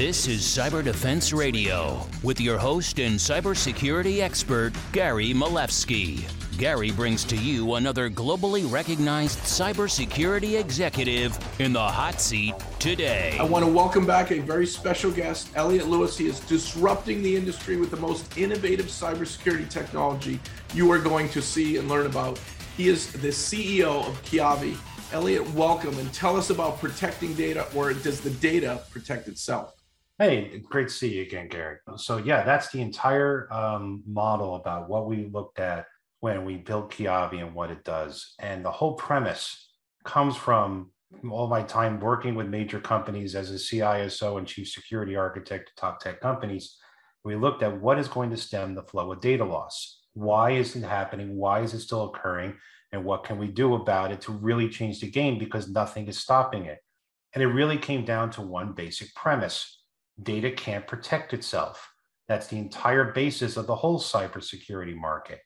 This is Cyber Defense Radio with your host and cybersecurity expert, Gary Miliefsky. Gary brings to you another globally recognized cybersecurity executive in the hot seat today. I want to welcome back a very special guest, Elliot Lewis. He is disrupting the industry with the most innovative cybersecurity technology you are going to see and learn about. He is the CEO of Keyavi. Elliot, welcome and tell us about protecting data, or does the data protect itself? Hey, great to see you again, Gary. So, yeah, that's the entire um, model about what we looked at when we built Keyavi and what it does. And the whole premise comes from all my time working with major companies as a CISO and chief security architect to top tech companies. We looked at what is going to stem the flow of data loss. Why is it happening? Why is it still occurring? and what can we do about it to really change the game because nothing is stopping it. And it really came down to one basic premise data can't protect itself. That's the entire basis of the whole cybersecurity market.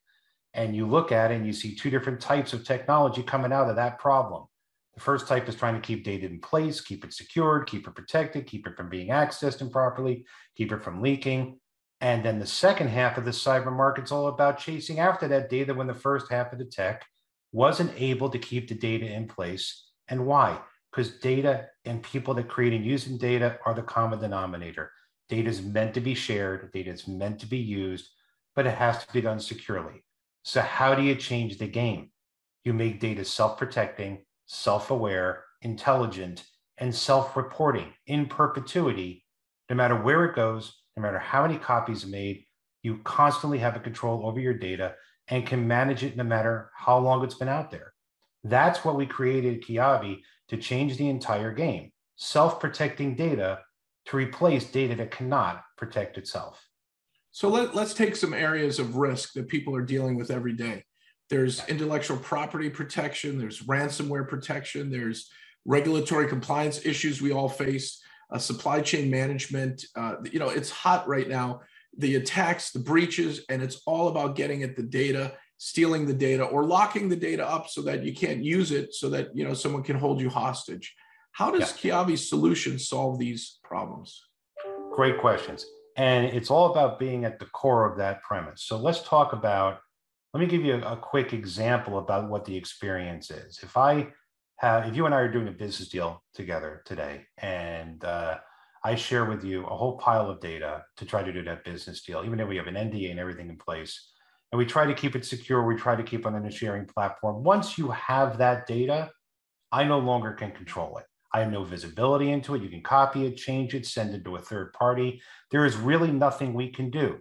And you look at it and you see two different types of technology coming out of that problem. The first type is trying to keep data in place, keep it secured, keep it protected, keep it from being accessed improperly, keep it from leaking. And then the second half of the cyber market's all about chasing after that data when the first half of the tech wasn't able to keep the data in place. And why? Because data and people that create and using data are the common denominator. Data is meant to be shared, data is meant to be used, but it has to be done securely. So, how do you change the game? You make data self protecting, self aware, intelligent, and self reporting in perpetuity, no matter where it goes, no matter how many copies made. You constantly have a control over your data and can manage it no matter how long it's been out there. That's what we created Keyavi to change the entire game self protecting data to replace data that cannot protect itself. So let, let's take some areas of risk that people are dealing with every day. There's intellectual property protection, there's ransomware protection, there's regulatory compliance issues we all face, uh, supply chain management. Uh, you know, it's hot right now the attacks, the breaches, and it's all about getting at the data, stealing the data, or locking the data up so that you can't use it, so that you know someone can hold you hostage. How does yeah. Keyavi's solution solve these problems? Great questions. And it's all about being at the core of that premise. So let's talk about, let me give you a, a quick example about what the experience is. If I have, if you and I are doing a business deal together today, and uh, I share with you a whole pile of data to try to do that business deal, even though we have an NDA and everything in place. And we try to keep it secure. We try to keep on a sharing platform. Once you have that data, I no longer can control it. I have no visibility into it. You can copy it, change it, send it to a third party. There is really nothing we can do,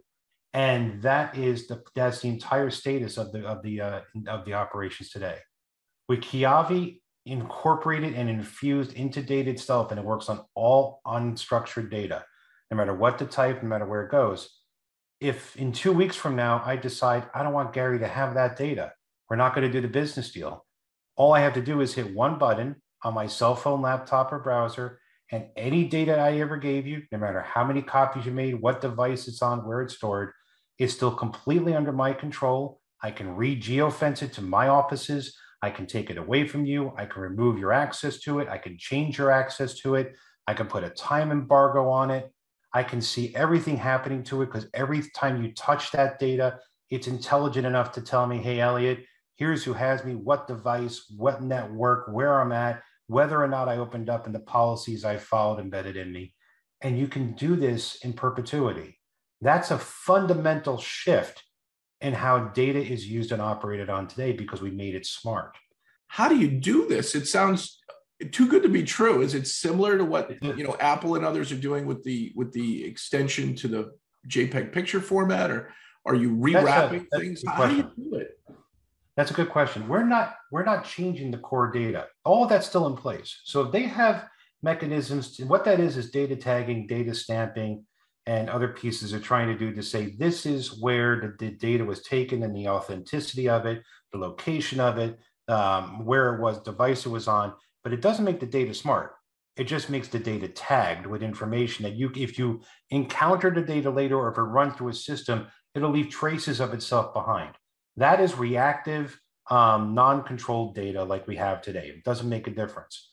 and that is the that's the entire status of the of the uh, of the operations today. With Keyavi, incorporated and infused into data itself, and it works on all unstructured data, no matter what the type, no matter where it goes. If in two weeks from now I decide I don't want Gary to have that data, we're not going to do the business deal. All I have to do is hit one button on my cell phone, laptop, or browser, and any data I ever gave you, no matter how many copies you made, what device it's on, where it's stored, is still completely under my control. I can re geofence it to my offices. I can take it away from you. I can remove your access to it. I can change your access to it. I can put a time embargo on it. I can see everything happening to it because every time you touch that data, it's intelligent enough to tell me, hey, Elliot, here's who has me, what device, what network, where I'm at, whether or not I opened up and the policies I followed embedded in me. And you can do this in perpetuity. That's a fundamental shift in how data is used and operated on today because we made it smart. How do you do this? It sounds too good to be true. Is it similar to what you know Apple and others are doing with the with the extension to the JPEG picture format, or are you rewrapping that's a, things? How do you do it? That's a good question. We're not we're not changing the core data. All that's still in place. So if they have mechanisms, to, what that is is data tagging, data stamping, and other pieces are trying to do to say this is where the, the data was taken and the authenticity of it, the location of it, um, where it was, device it was on, but it doesn't make the data smart. It just makes the data tagged with information that you, if you encounter the data later or if it runs through a system, it'll leave traces of itself behind. That is reactive, um, non-controlled data like we have today. It doesn't make a difference.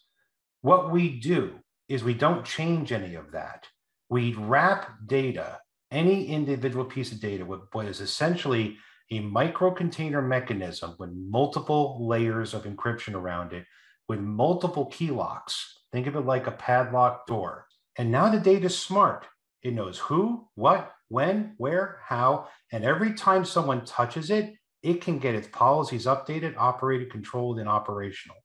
What we do is we don't change any of that we wrap data, any individual piece of data, with what is essentially a micro-container mechanism with multiple layers of encryption around it, with multiple key locks. Think of it like a padlock door. And now the data is smart. It knows who, what, when, where, how, and every time someone touches it, it can get its policies updated, operated, controlled, and operational.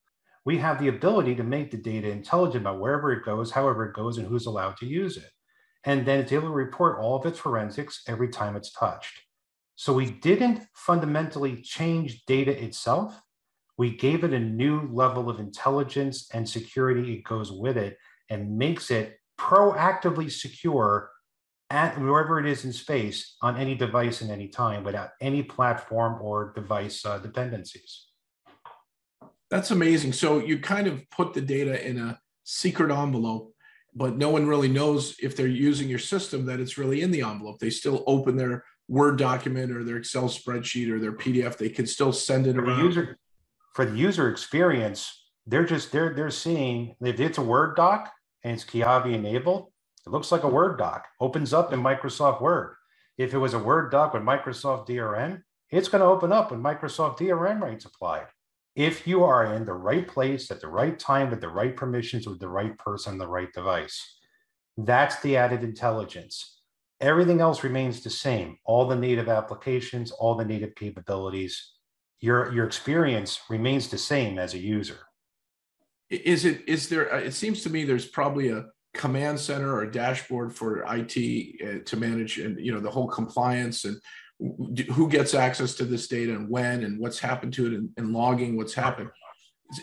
We have the ability to make the data intelligent about wherever it goes, however it goes, and who's allowed to use it. And then it's able to report all of its forensics every time it's touched. So we didn't fundamentally change data itself. We gave it a new level of intelligence and security. It goes with it and makes it proactively secure at wherever it is in space on any device in any time without any platform or device uh, dependencies. That's amazing. So you kind of put the data in a secret envelope, but no one really knows if they're using your system that it's really in the envelope. They still open their Word document or their Excel spreadsheet or their PDF. They can still send it around. User, for the user experience, they're just they're they're seeing if it's a Word doc and it's Keyavi enabled, it looks like a Word doc, opens up in Microsoft Word. If it was a Word doc with Microsoft DRM, it's going to open up when Microsoft DRM rights applied. If you are in the right place at the right time with the right permissions with the right person, the right device, that's the added intelligence. Everything else remains the same. All the native applications, all the native capabilities, your, your experience remains the same as a user. Is it, is there, uh, it seems to me there's probably a, command center or dashboard for IT uh, to manage and you know the whole compliance and who gets access to this data and when and what's happened to it and, and logging what's happened.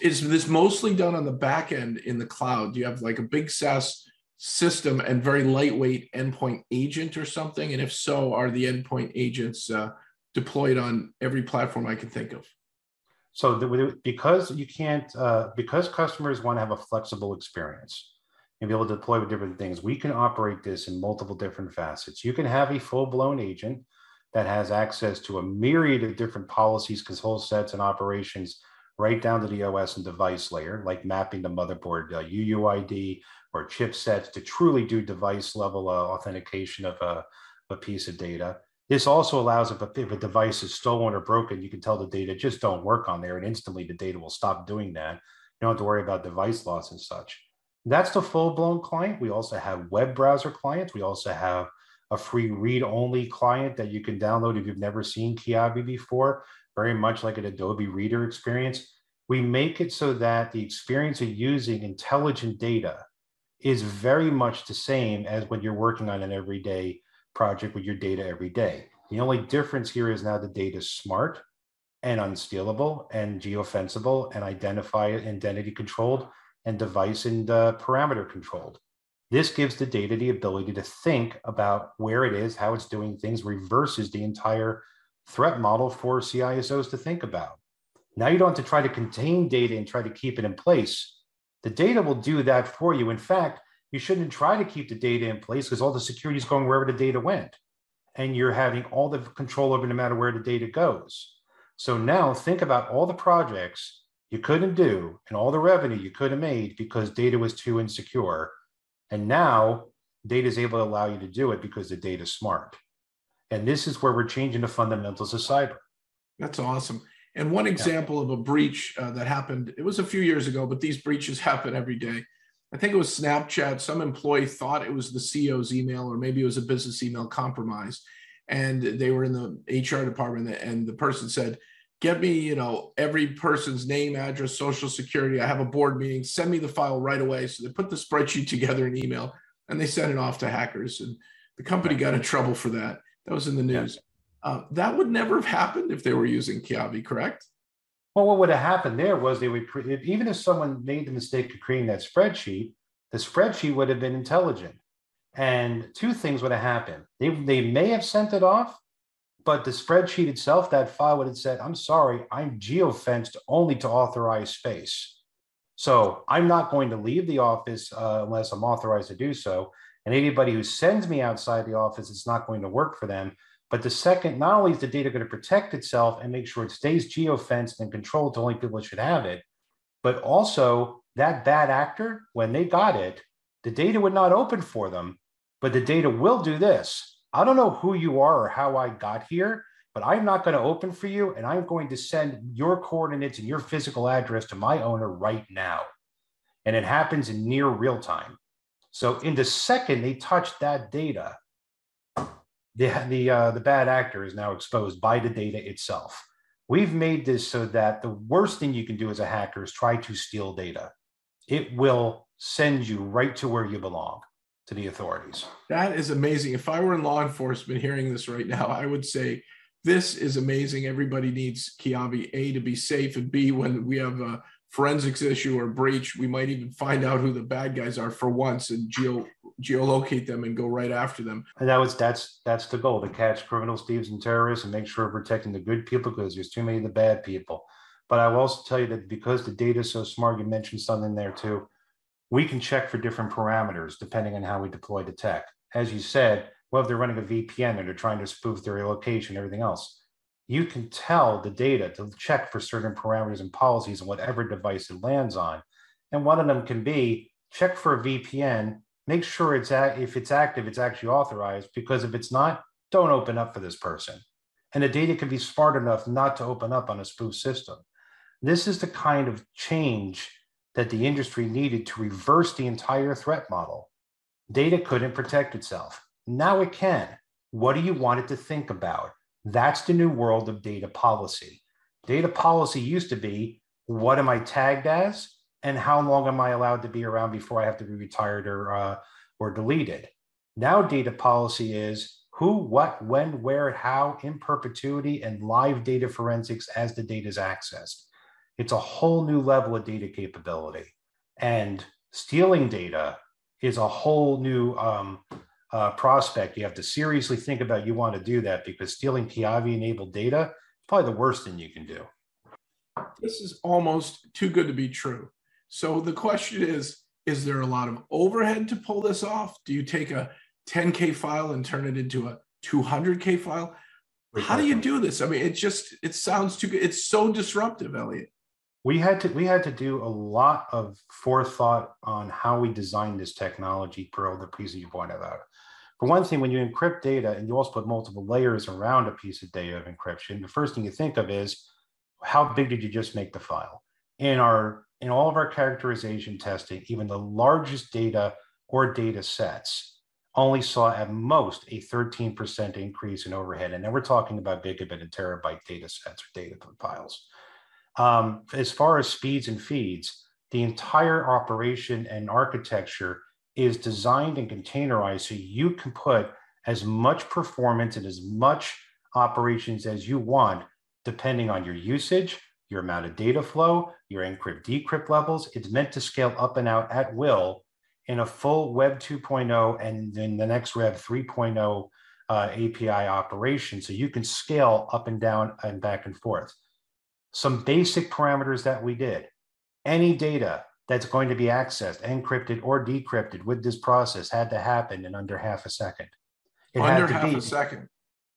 Is this mostly done on the back end in the cloud? Do you have like a big SaaS system and very lightweight endpoint agent or something? And if so, are the endpoint agents uh, deployed on every platform I can think of? So the, because you can't, uh, because customers want to have a flexible experience, and be able to deploy with different things. We can operate this in multiple different facets. You can have a full blown agent that has access to a myriad of different policies, control sets, and operations right down to the OS and device layer, like mapping the motherboard uh, UUID or chipsets to truly do device level uh, authentication of a, a piece of data. This also allows if a, if a device is stolen or broken, you can tell the data just don't work on there, and instantly the data will stop doing that. You don't have to worry about device loss and such. That's the full blown client. We also have web browser clients. We also have a free read only client that you can download if you've never seen Keyavi before, very much like an Adobe Reader experience. We make it so that the experience of using intelligent data is very much the same as when you're working on an everyday project with your data every day. The only difference here is now the data is smart and unstealable and geofensible and identify identity controlled and device and uh, parameter controlled. This gives the data the ability to think about where it is, how it's doing things, reverses the entire threat model for CISOs to think about. Now you don't have to try to contain data and try to keep it in place. The data will do that for you. In fact, you shouldn't try to keep the data in place because all the security is going wherever the data went. And you're having all the control over no matter where the data goes. So now think about all the projects you couldn't do and all the revenue you could have made because data was too insecure. And now data is able to allow you to do it because the data is smart. And this is where we're changing the fundamentals of cyber. That's awesome. And one example yeah. of a breach uh, that happened, it was a few years ago, but these breaches happen every day. I think it was Snapchat. Some employee thought it was the CEO's email, or maybe it was a business email compromise. And they were in the HR department, and the person said, get me, you know, every person's name, address, social security. I have a board meeting. Send me the file right away. So they put the spreadsheet together in email and they sent it off to hackers. And the company got in trouble for that. That was in the news. Yeah. Uh, that would never have happened if they were using Keyavi, correct? Well, what would have happened there was they would, even if someone made the mistake of creating that spreadsheet, the spreadsheet would have been intelligent. And two things would have happened. They, they may have sent it off, but the spreadsheet itself, that file would have said, I'm sorry, I'm geofenced only to authorized space. So I'm not going to leave the office uh, unless I'm authorized to do so. And anybody who sends me outside the office, it's not going to work for them. But the second, not only is the data going to protect itself and make sure it stays geofenced and controlled to only people that should have it, but also that bad actor, when they got it, the data would not open for them But the data will do this. I don't know who you are or how I got here, but I'm not going to open for you. And I'm going to send your coordinates and your physical address to my owner right now. And it happens in near real time. So in the second they touch that data, the, the, uh, the bad actor is now exposed by the data itself. We've made this so that the worst thing you can do as a hacker is try to steal data. It will send you right to where you belong to the authorities. That is amazing. If I were in law enforcement hearing this right now, I would say, this is amazing. Everybody needs Keyavi A to be safe, and B, when we have a forensics issue or breach, we might even find out who the bad guys are for once and geo geolocate them and go right after them. And that was that's that's the goal to catch criminals, thieves, and terrorists and make sure we're protecting the good people because there's too many of the bad people. But I will also tell you that because the data is so smart, you mentioned something there too we can check for different parameters depending on how we deploy the tech. As you said, well, if they're running a VPN and they're trying to spoof their location, everything else, you can tell the data to check for certain parameters and policies on whatever device it lands on. And one of them can be check for a VPN, make sure it's if it's active, it's actually authorized, because if it's not, don't open up for this person. And the data can be smart enough not to open up on a spoof system. This is the kind of change that the industry needed to reverse the entire threat model. Data couldn't protect itself. Now it can. What do you want it to think about? That's the new world of data policy. Data policy used to be what am I tagged as and how long am I allowed to be around before I have to be retired or, uh, or deleted. Now, data policy is who, what, when, where, how, in perpetuity, and live data forensics as the data is accessed. It's a whole new level of data capability. And stealing data is a whole new um, uh, prospect. You have to seriously think about you want to do that because stealing Keyavi enabled data is probably the worst thing you can do. This is almost too good to be true. So the question is Is there a lot of overhead to pull this off? Do you take a 10K file and turn it into a 200K file? How do you do this? I mean, it just it sounds too good. It's so disruptive, Elliot we had to we had to do a lot of forethought on how we designed this technology per the piece that you pointed out. For one thing, when you encrypt data and you also put multiple layers around a piece of data of encryption, the first thing you think of is how big did you just make the file? In our in all of our characterization testing, even the largest data or data sets only saw at most a 13% increase in overhead. And then we're talking about gigabit and terabyte data sets or data files. Um, as far as speeds and feeds, the entire operation and architecture is designed and containerized so you can put as much performance and as much operations as you want, depending on your usage, your amount of data flow, your encrypt decrypt levels. It's meant to scale up and out at will in a full Web 2.0 and then the next Web 3.0 uh, API operation. So you can scale up and down and back and forth some basic parameters that we did. Any data that's going to be accessed, encrypted or decrypted with this process had to happen in under half a second. It under half be, a second.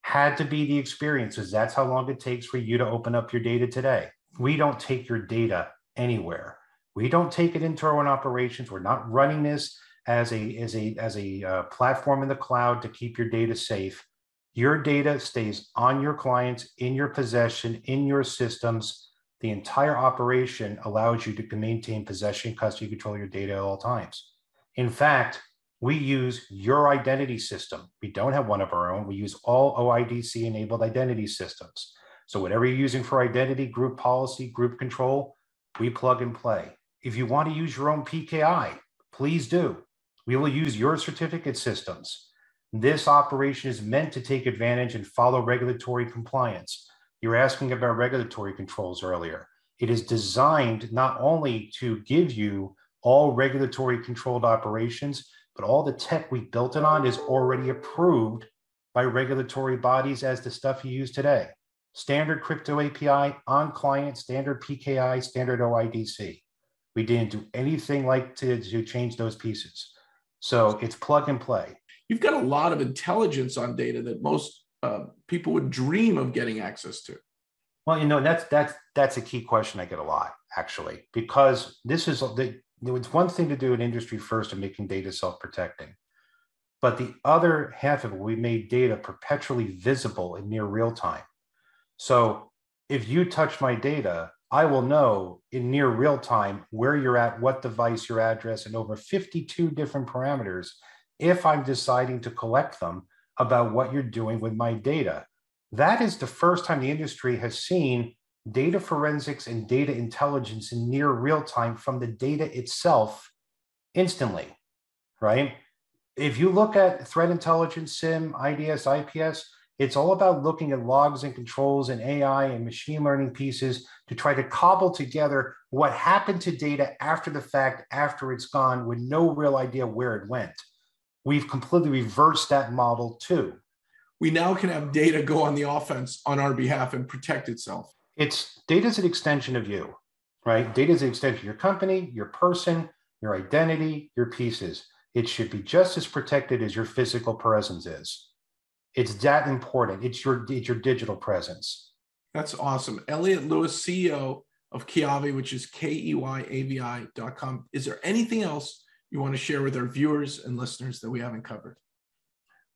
Had to be the experiences. That's how long it takes for you to open up your data today. We don't take your data anywhere. We don't take it into our own operations. We're not running this as a as a as a uh, platform in the cloud to keep your data safe. Your data stays on your clients, in your possession, in your systems. The entire operation allows you to maintain possession, custody, control your data at all times. In fact, we use your identity system. We don't have one of our own. We use all OIDC enabled identity systems. So, whatever you're using for identity, group policy, group control, we plug and play. If you want to use your own PKI, please do. We will use your certificate systems. This operation is meant to take advantage and follow regulatory compliance. You were asking about regulatory controls earlier. It is designed not only to give you all regulatory controlled operations, but all the tech we built it on is already approved by regulatory bodies as the stuff you use today. Standard crypto API on client, standard PKI, standard OIDC. We didn't do anything like to, to change those pieces. So it's plug and play you've got a lot of intelligence on data that most uh, people would dream of getting access to. Well, you know that's that's that's a key question I get a lot actually because this is the it's one thing to do an industry first and making data self-protecting, But the other half of it, we made data perpetually visible in near real time. So if you touch my data, I will know in near real time where you're at, what device, your address, and over 52 different parameters if I'm deciding to collect them about what you're doing with my data. That is the first time the industry has seen data forensics and data intelligence in near real time from the data itself instantly, right? If you look at threat intelligence, SIEM, IDS, IPS, it's all about looking at logs and controls and AI and machine learning pieces to try to cobble together what happened to data after the fact, after it's gone, with no real idea where it went. We've completely reversed that model too. We now can have data go on the offense on our behalf and protect itself. It's data is an extension of you, right? Data is an extension of your company, your person, your identity, your pieces. It should be just as protected as your physical presence is. It's that important. It's your it's your digital presence. That's awesome. Elliot Lewis, CEO of Keyavi, which is K-E-Y-A-V-I.com. Is there anything else you want to share with our viewers and listeners that we haven't covered?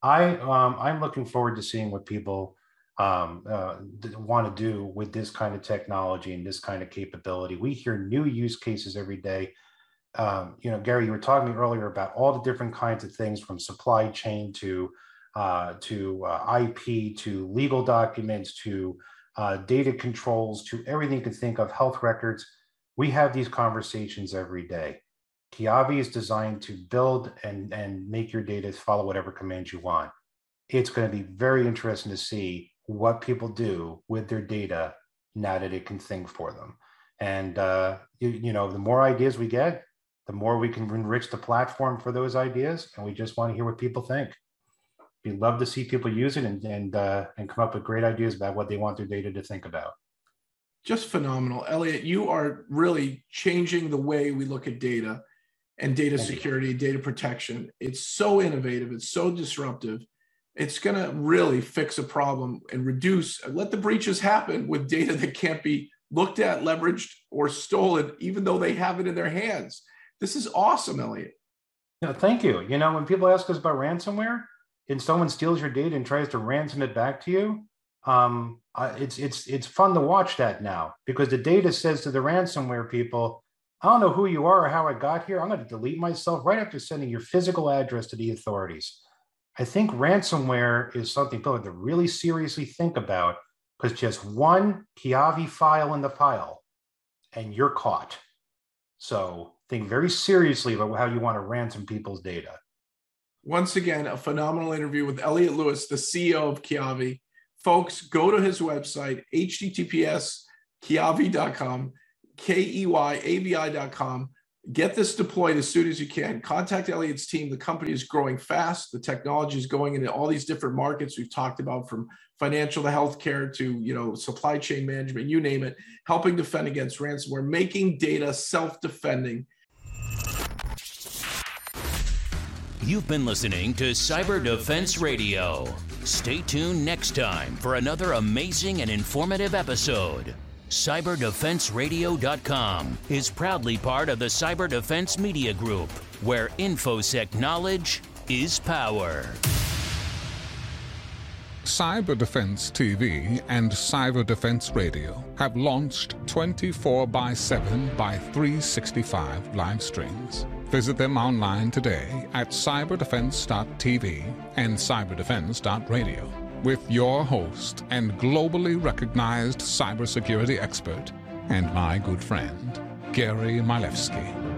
I um, I'm looking forward to seeing what people um, uh, want to do with this kind of technology and this kind of capability. We hear new use cases every day. Um, you know, Gary, you were talking to me earlier about all the different kinds of things from supply chain to uh, to uh, IP to legal documents to uh, data controls to everything you can think of, health records. We have these conversations every day. Keyavi is designed to build and, and make your data follow whatever commands you want. It's going to be very interesting to see what people do with their data now that it can think for them. And uh, you, you know, the more ideas we get, the more we can enrich the platform for those ideas. And we just want to hear what people think. We'd love to see people use it and and uh, and come up with great ideas about what they want their data to think about. Just phenomenal, Elliot. You are really changing the way we look at data and data Thank security, you. data protection. It's so innovative. It's so disruptive it's going to really fix a problem and reduce, let the breaches happen with data that can't be looked at, leveraged, or stolen, even though they have it in their hands. This is awesome, Elliot. Yeah, thank you. You know, when people ask us about ransomware and someone steals your data and tries to ransom it back to you, um, uh, it's it's it's fun to watch that now because the data says to the ransomware people, I don't know who you are or how I got here. I'm going to delete myself right after sending your physical address to the authorities. I think ransomware is something people have to really seriously think about because just one Keyavi file in the file and you're caught. So think very seriously about how you want to ransom people's data. Once again, a phenomenal interview with Elliot Lewis, the CEO of Keyavi. Folks, go to his website, https keyavi.com, K E Y A V I.com get this deployed as soon as you can. Contact Elliot's team. The company is growing fast. The technology is going into all these different markets we've talked about, from financial to healthcare to you know supply chain management, you name it. Helping defend against ransomware, making data self-defending. You've been listening to Cyber Defense Radio. Stay tuned next time for another amazing and informative episode. CyberDefenseRadio.com is proudly part of the Cyber Defense Media Group, where InfoSec knowledge is power. Cyber Defense TV and Cyber Defense Radio have launched 24 by 7 by 365 live streams. Visit them online today at cyberdefense.tv and cyberdefense.radio with your host and globally recognized cybersecurity expert and my good friend, Gary Miliefsky.